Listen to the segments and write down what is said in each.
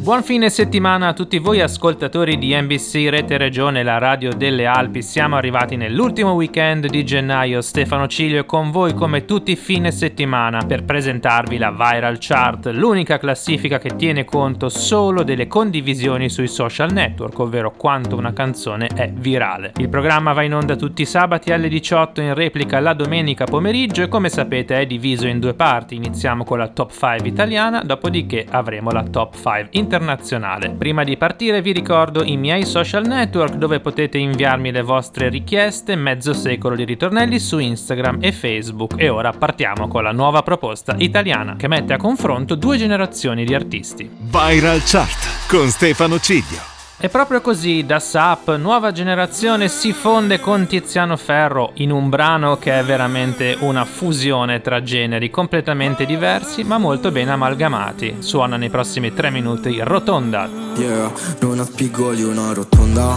Buon fine settimana a tutti voi ascoltatori di NBC Rete Regione, la radio delle Alpi. Siamo arrivati nell'ultimo weekend di gennaio. Stefano Ciglio è con voi come tutti i fine settimana per presentarvi la Viral Chart, l'unica classifica che tiene conto solo delle condivisioni sui social network, ovvero quanto una canzone è virale. Il programma va in onda tutti i sabati alle 18 in replica la domenica pomeriggio e come sapete è diviso in due parti. Iniziamo con la top 5 italiana, dopodiché avremo la top 5 internazionale internazionale. Prima di partire vi ricordo i miei social network dove potete inviarmi le vostre richieste, mezzo secolo di ritornelli su Instagram e Facebook. E ora partiamo con la nuova proposta italiana che mette a confronto due generazioni di artisti. Viral Chart con Stefano Ciglio. E proprio così da Sap, nuova generazione si fonde con Tiziano Ferro in un brano che è veramente una fusione tra generi completamente diversi ma molto ben amalgamati. Suona nei prossimi tre minuti Rotonda. Yeah, non ha spigoli una rotonda.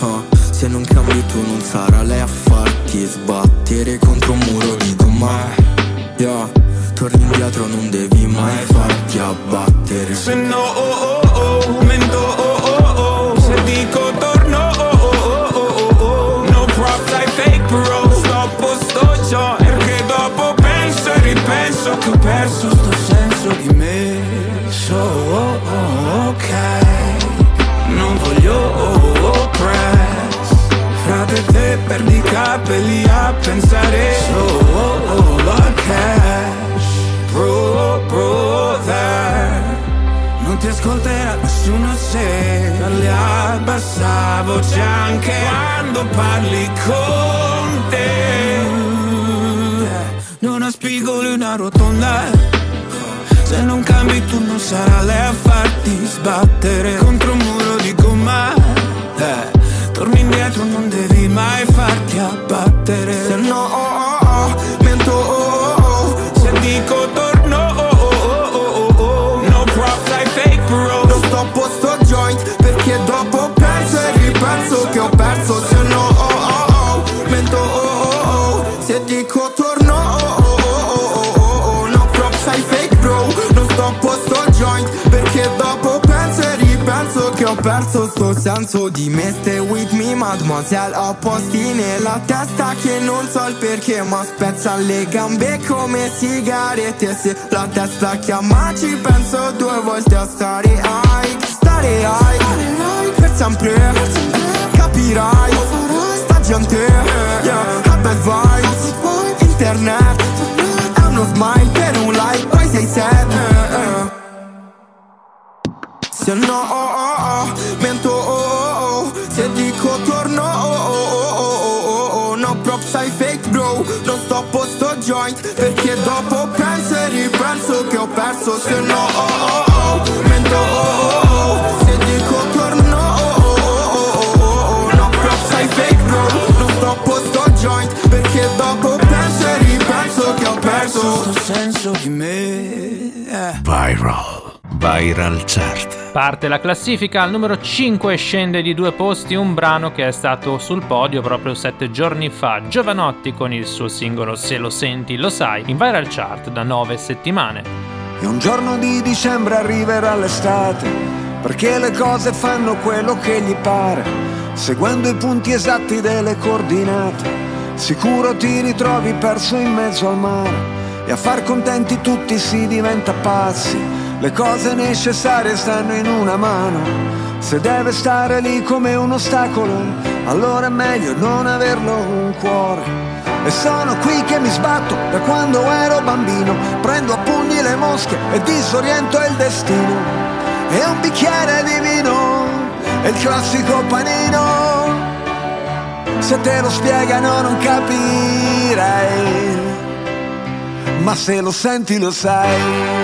Uh, se non cambi tu non sarà lei a farti sbattere contro un muro di gomma. Yeah, torni indietro non devi mai farti abbattere. Se no, oh, oh, oh, mento, oh. Perso sto senso di me So oh, oh, ok Non voglio oh, oh, press Frate te perdi i capelli a pensare So oh, oh, la cash. Bro, brother Non ti ascolterà nessuno se Parli a bassa voce anche Quando parli con te. Non ha spigoli una rotonda. Se non cambi tu non sarà lei a farti sbattere Contro un muro di gomma. Eh, Torni indietro non devi mai farti abbattere. Se no ho perso sto senso di me Stay with me mademoiselle. Ho posti nella testa che non so il perché Ma spezza le gambe come sigarette. Se la testa chiama ci penso due volte a stare high Stare high Per sempre. Capirai. Sta gente. Yeah, A bad vibes. Internet. È uno smile per un like Poi sei sad se no oh oh oh, mento oh oh oh Se dico torno oh oh oh oh oh oh No props ai fake bro, non sto a posto joint Perché dopo penso e ripenso che ho perso Se no oh oh oh, mento oh oh oh Se dico torno oh oh oh oh oh No props ai fake bro, non sto posto joint Perché dopo penso e ripenso che ho perso Sto senso di me Viral Viral Chart. Parte la classifica, al numero 5 scende di due posti un brano che è stato sul podio proprio sette giorni fa, Giovanotti con il suo singolo Se lo senti lo sai, in Viral Chart da nove settimane. E un giorno di dicembre arriverà l'estate, perché le cose fanno quello che gli pare, seguendo i punti esatti delle coordinate. Sicuro ti ritrovi perso in mezzo al mare e a far contenti tutti si diventa pazzi le cose necessarie stanno in una mano. Se deve stare lì come un ostacolo, allora è meglio non averlo un cuore. E sono qui che mi sbatto da quando ero bambino. Prendo a pugni le mosche e disoriento il destino. E un bicchiere di vino, è il classico panino. Se te lo spiegano non capirai, ma se lo senti lo sai.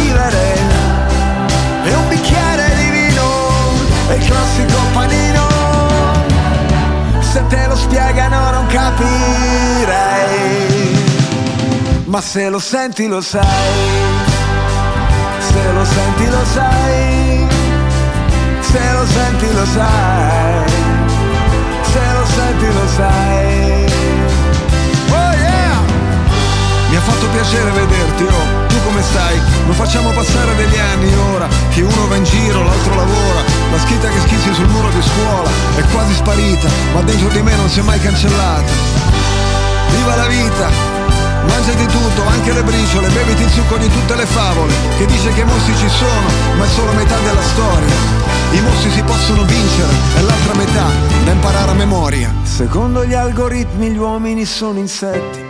vivere e un bicchiere di vino e il classico panino. Se te lo spiegano non capirei ma se lo senti lo sai. Se lo senti lo sai se lo senti lo sai se lo senti lo sai. Oh yeah! Mi ha fatto piacere vederti oh come stai? Non facciamo passare degli anni ora Che uno va in giro, l'altro lavora. La scritta che schizzi sul muro di scuola È quasi sparita, ma dentro di me non si è mai cancellata. Viva la vita! Mangiati tutto, anche le briciole, beviti il succo di tutte le favole Che dice che i mostri ci sono, ma è solo metà della storia. I mostri si possono vincere, è l'altra metà da imparare a memoria. Secondo gli algoritmi gli uomini sono insetti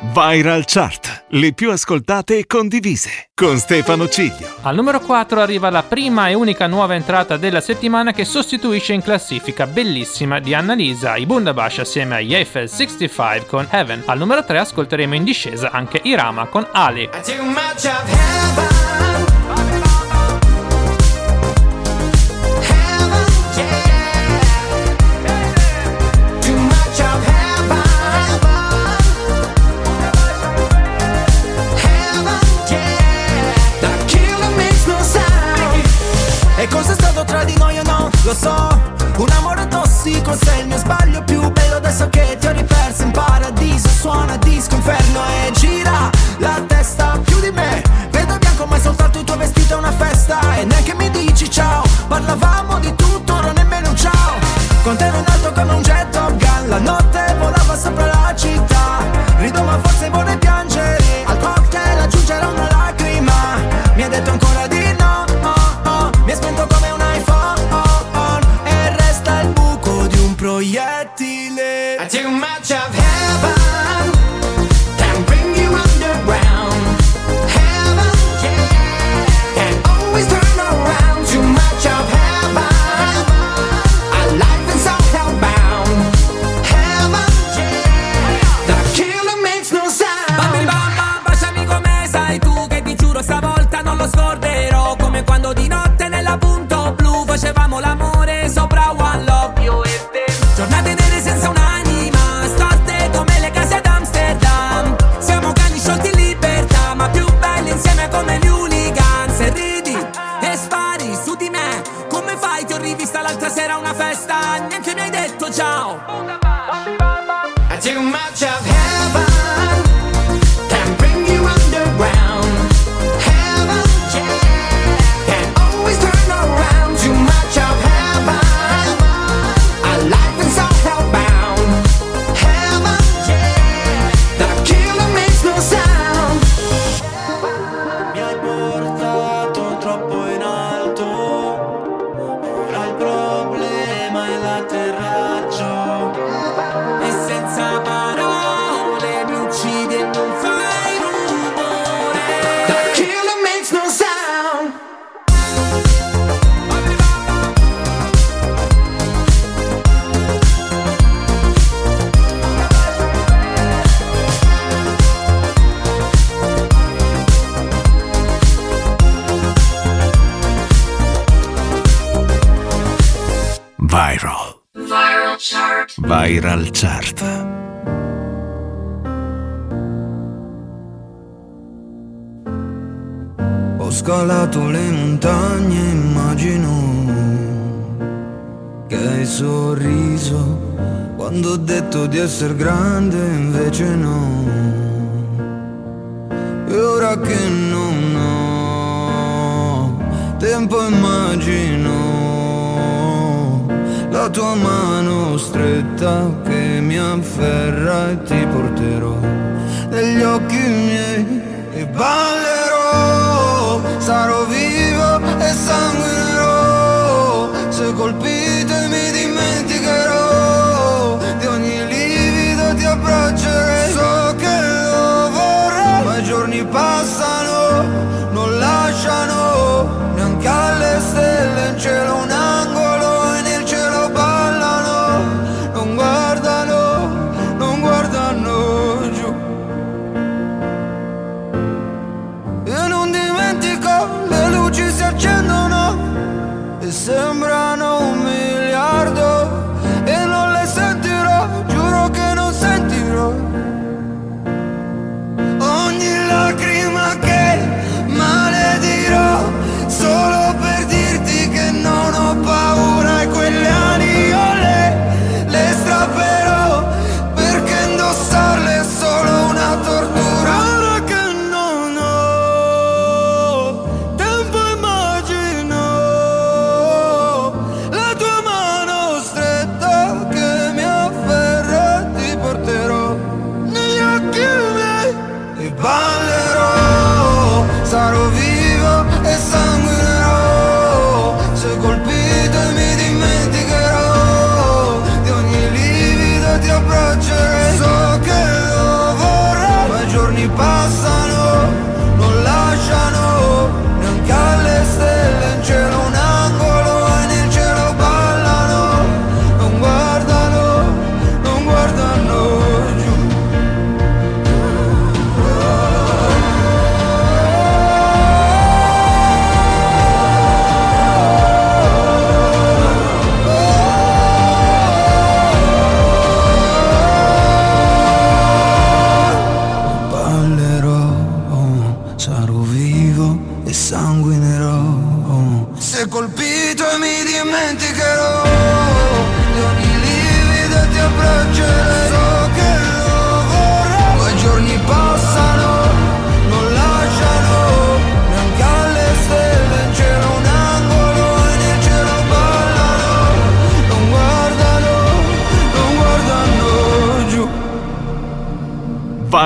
Viral Chart, le più ascoltate e condivise, con Stefano Ciglio. Al numero 4 arriva la prima e unica nuova entrata della settimana che sostituisce in classifica Bellissima di Annalisa i Bundabash assieme a Eiffel 65 con Heaven. Al numero 3 ascolteremo in discesa anche Irama con Ali. Lo so Un amore tossico sei il mio sbaglio più bello Adesso che ti ho riperso in paradiso Suona disco inferno e gira la testa più di me. Vedo bianco ma è soltanto il tuo vestito è una festa E neanche mi dici ciao. Parlavamo di tutto, ora nemmeno un ciao. Con te ero Viral. Viral chart. Viral chart. Ho scalato le montagne, immagino che hai sorriso quando ho detto di essere grande, invece no. E ora che non ho tempo immagino la tua mano stretta che mi afferra e ti porterò. Negli occhi miei e ballerò, sarò vivo e sanguinerò, se colpito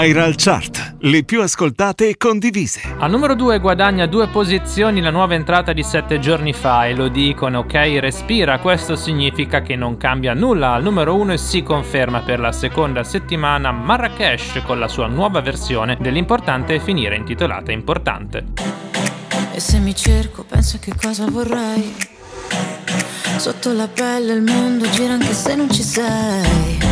Viral Chart, le più ascoltate e condivise. Al numero 2 guadagna due posizioni la nuova entrata di 7 giorni fa e lo dicono, ok? Respira, questo significa che non cambia nulla al numero 1 e si conferma per la seconda settimana Marrakesh con la sua nuova versione dell'importante finire intitolata Importante. E se mi cerco, penso che cosa vorrei. Sotto la pelle il mondo gira anche se non ci sei.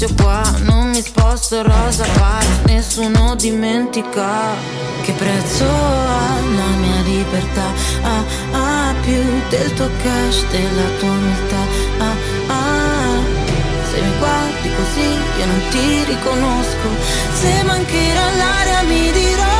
spazio qua, non mi sposto rosa pari, nessuno dimentica che prezzo ha la mia libertà. Ah, ah, più del tuo cash, della tua umiltà. Ah, ah. Se mi guardi così io non ti riconosco Se mancherà l'aria mi dirò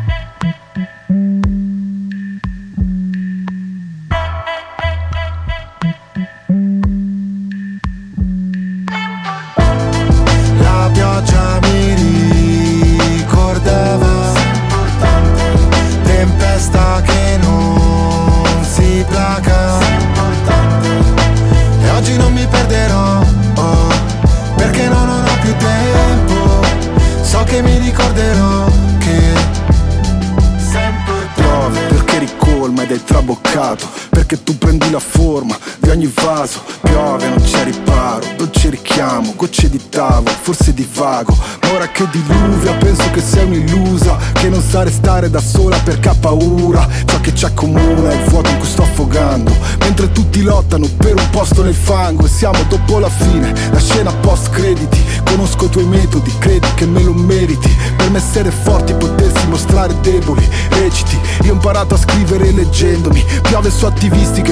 Prendi la forma di ogni vaso. Piove non c'è riparo, dolce richiamo. Gocce di tavolo, forse di vago. Ma ora che diluvia penso che sei un'illusa. Che non sa restare da sola perché ha paura. Ciò che ci accomuna è il vuoto in cui sto affogando. Mentre tutti lottano per un posto nel fango. E siamo dopo la fine, la scena post crediti. Conosco i tuoi metodi, credi che me lo meriti. Per me essere forti, potersi mostrare deboli Reciti, io ho imparato a scrivere leggendomi. Piove su attivisti che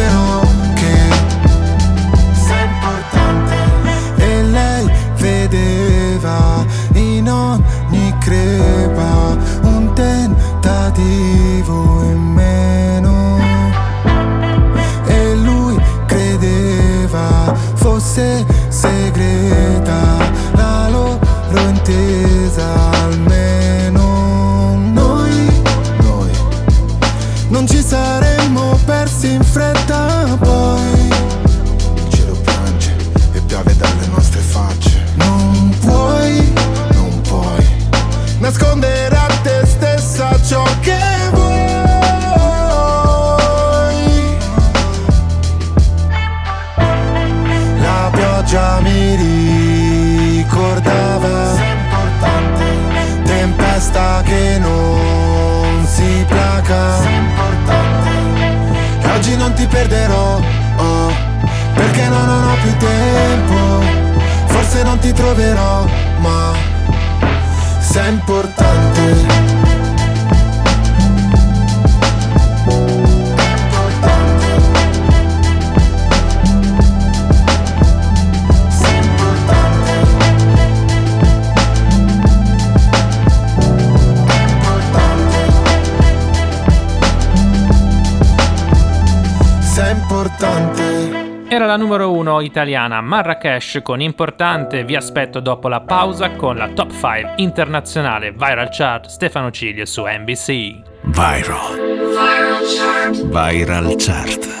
italiana Marrakesh con Importante. Vi aspetto dopo la pausa con la top 5 internazionale Viral Chart Stefano Ciglio su NBC. Viral. Viral Chart. Viral Chart.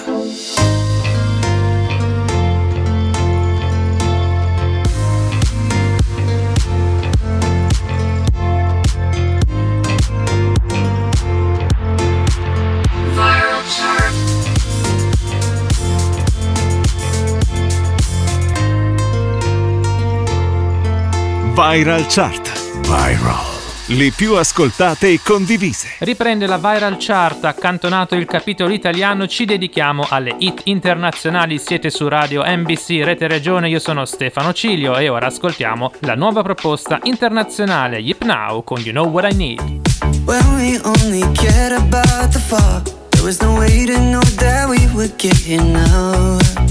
Viral. Le più ascoltate e condivise. Riprende la viral chart, accantonato il capitolo italiano, ci dedichiamo alle hit internazionali. Siete su radio NBC Rete Regione, io sono Stefano Cilio e ora ascoltiamo la nuova proposta internazionale Yip Now con You Know What I Need. When we only cared about the fall, there was no way to know that we would get here now.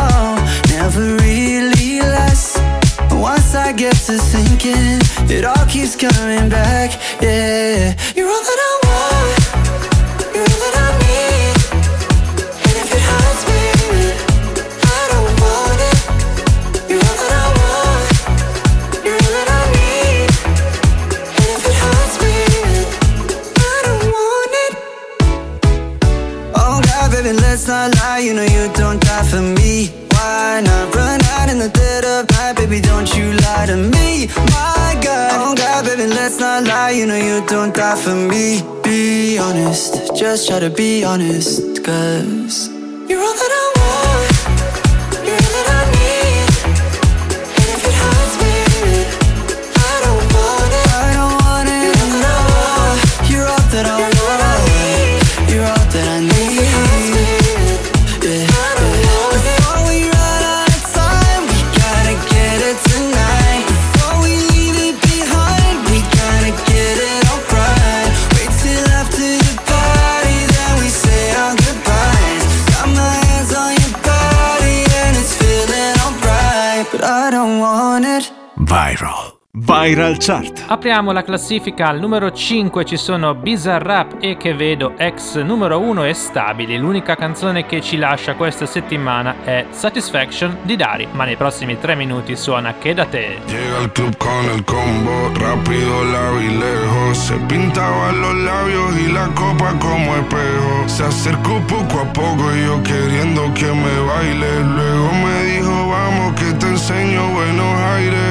I get to thinking, it all keeps coming back. Yeah, you're all let's not lie. You know you don't die for me. Be honest, just try to be honest, cause you're all that I want. Viral. Viral Chart. Apriamo la classifica al numero 5 ci sono Bizarrap e Che Vedo ex numero 1 e stabili. L'unica canzone che ci lascia questa settimana è Satisfaction di Dari, ma nei prossimi 3 minuti suona Che da te. Llega al club con el combo, rápido la vi lejos. Se pintaba los labios y la copa como espejo. Se acercó poco a poco y yo queriendo que me baile. Luego me dijo, vamos que te enseño buenos aires.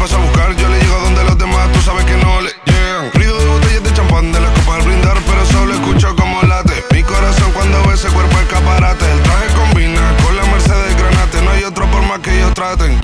paso a buscar. Yo le llego donde los demás, tú sabes que no le llegan. Ruido de botellas de champán de las copas al brindar, pero solo escucho como late. Mi corazón cuando ve ese cuerpo escaparate. El traje combina con la Mercedes Granate. No hay otro por más que ellos traten.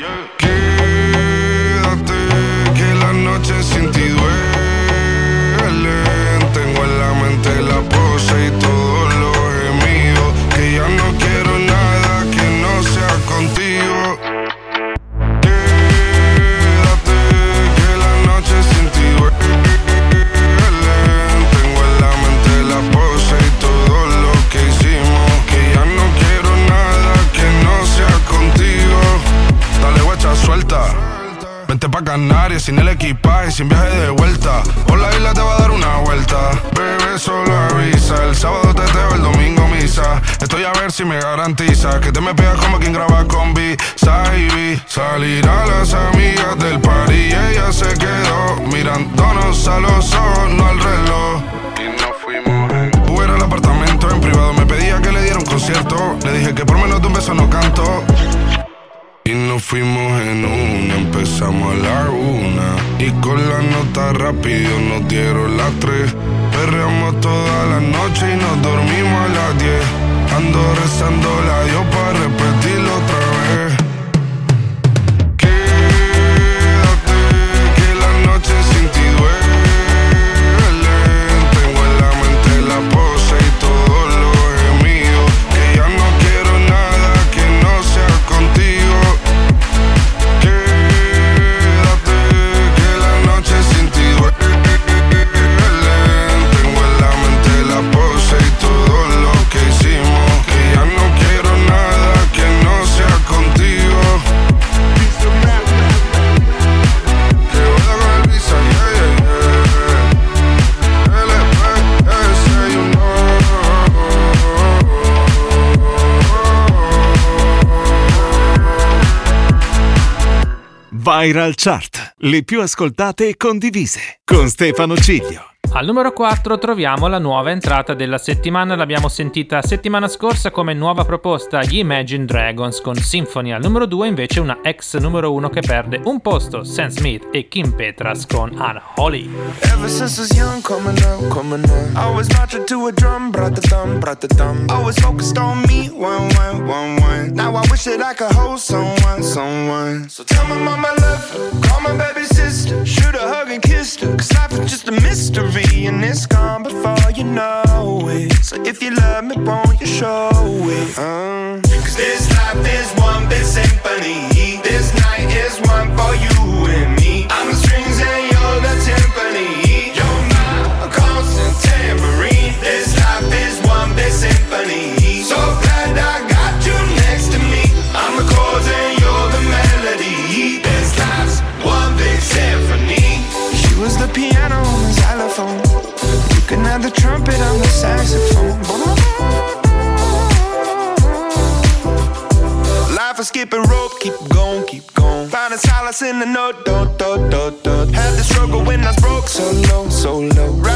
Viral Chart, le più ascoltate e condivise, con Stefano Ciglio. Al numero 4 troviamo la nuova entrata della settimana, l'abbiamo sentita settimana scorsa come nuova proposta gli Imagine Dragons con Symphony. Al numero 2 invece una ex numero 1 che perde un posto, Sam Smith e Kim Petras con Unholy. Ever since I was young, coming up, coming up. Always marching to a drum, brought the thumb, brought the thumb. Always focused on me, one, one, one, one. Now I wish that I could hold someone, someone. So tell my mama I love call my baby sister, shoot a hug and kiss her. Cause life is just a mystery and it's gone before you know it. So if you love me, won't you show it? Uh. passing the note, do do do do. Had the struggle when I was broke, so low, so low. Right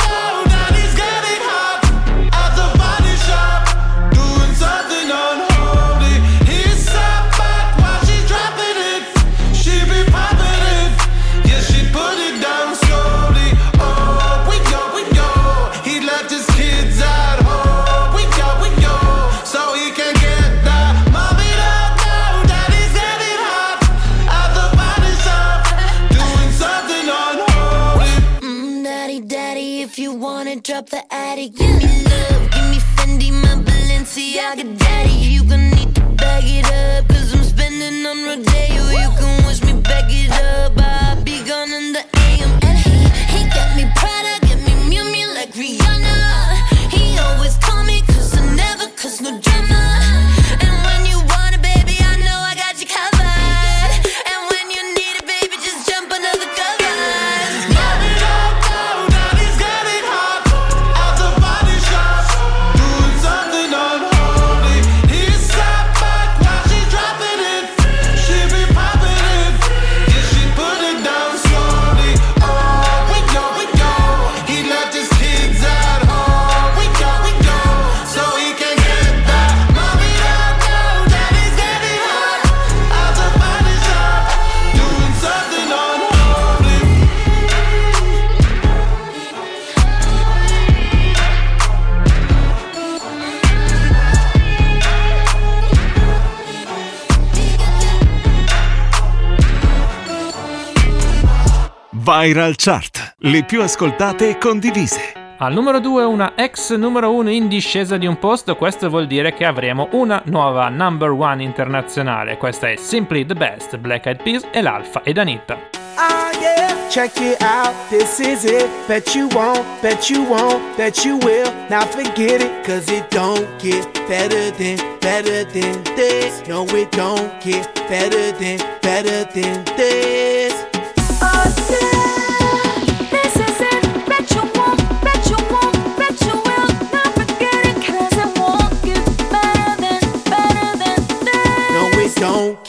Viral Chart, le più ascoltate e condivise. Al numero 2 una ex numero 1 in discesa di un posto, questo vuol dire che avremo una nuova number 1 internazionale. Questa è Simply the Best, Black Eyed Peas e l'Alfa ed Anita. Ah yeah, check it out, this is it. Bet you won't, bet you won't, bet you will. Now forget it, cause it don't get better than, better than this. No, it don't get better than, better than this. This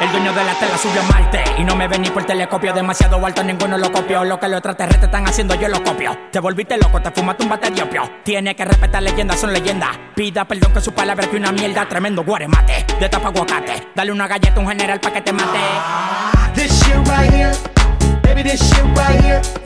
el dueño de la tela subió a Marte Y no me ven ni por telescopio. Demasiado alto, ninguno lo copió. Lo que los extraterrestres están haciendo, yo lo copio. Te volviste loco, te fumaste un bate de opio. Tiene que respetar leyendas, son leyendas. Pida perdón que su palabra que una mierda Tremendo guaremate, de tapa aguacate. Dale una galleta a un general pa' que te mate. This shit right here, baby, this shit right here.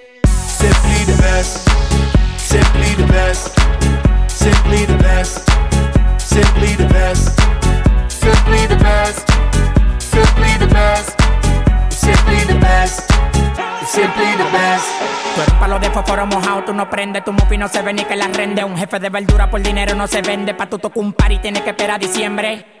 Simply the best, simply the best, simply the best, simply the best, simply the best, simply the best, simply the best, simply the best. Tú eres palo de fósforo mojado, tú no prendes, tu mufi no se ve ni que la rende. Un jefe de verdura por dinero no se vende, pa' tu tocar un par y tienes que esperar a diciembre.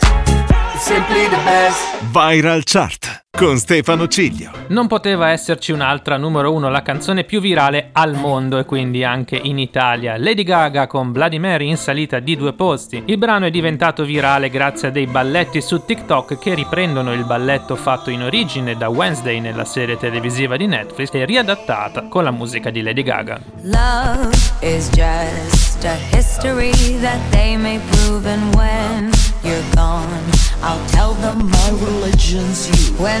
Viral Chart con Stefano Ciglio. Non poteva esserci un'altra numero uno, la canzone più virale al mondo e quindi anche in Italia. Lady Gaga con Bloody Mary in salita di due posti. Il brano è diventato virale grazie a dei balletti su TikTok che riprendono il balletto fatto in origine da Wednesday nella serie televisiva di Netflix e riadattata con la musica di Lady Gaga. Love is just a history that they may prove, and when you're gone, I'll tell them my religion's you. When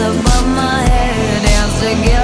above my head. Dance together,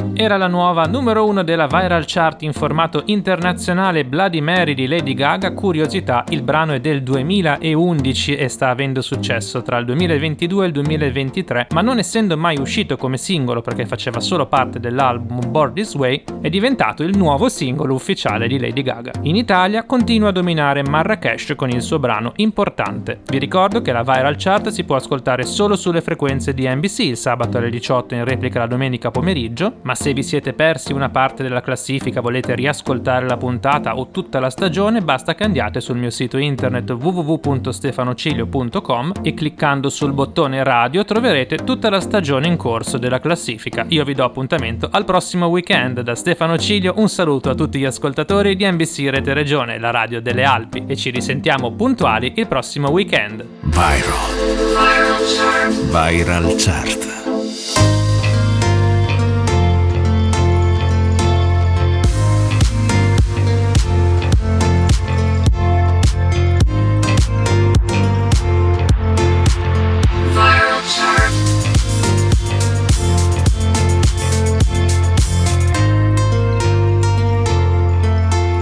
Era la nuova numero uno della viral chart in formato internazionale Bloody Mary di Lady Gaga. Curiosità, il brano è del 2011 e sta avendo successo tra il 2022 e il 2023, ma non essendo mai uscito come singolo perché faceva solo parte dell'album Board This Way, è diventato il nuovo singolo ufficiale di Lady Gaga. In Italia continua a dominare Marrakesh con il suo brano Importante. Vi ricordo che la viral chart si può ascoltare solo sulle frequenze di NBC il sabato alle 18 in replica la domenica pomeriggio, ma se vi siete persi una parte della classifica, volete riascoltare la puntata o tutta la stagione, basta che andiate sul mio sito internet www.stefanocilio.com e cliccando sul bottone radio troverete tutta la stagione in corso della classifica. Io vi do appuntamento al prossimo weekend. Da Stefano Cilio un saluto a tutti gli ascoltatori di NBC Rete Regione, la radio delle Alpi, e ci risentiamo puntuali il prossimo weekend. Viral. Viral Chart.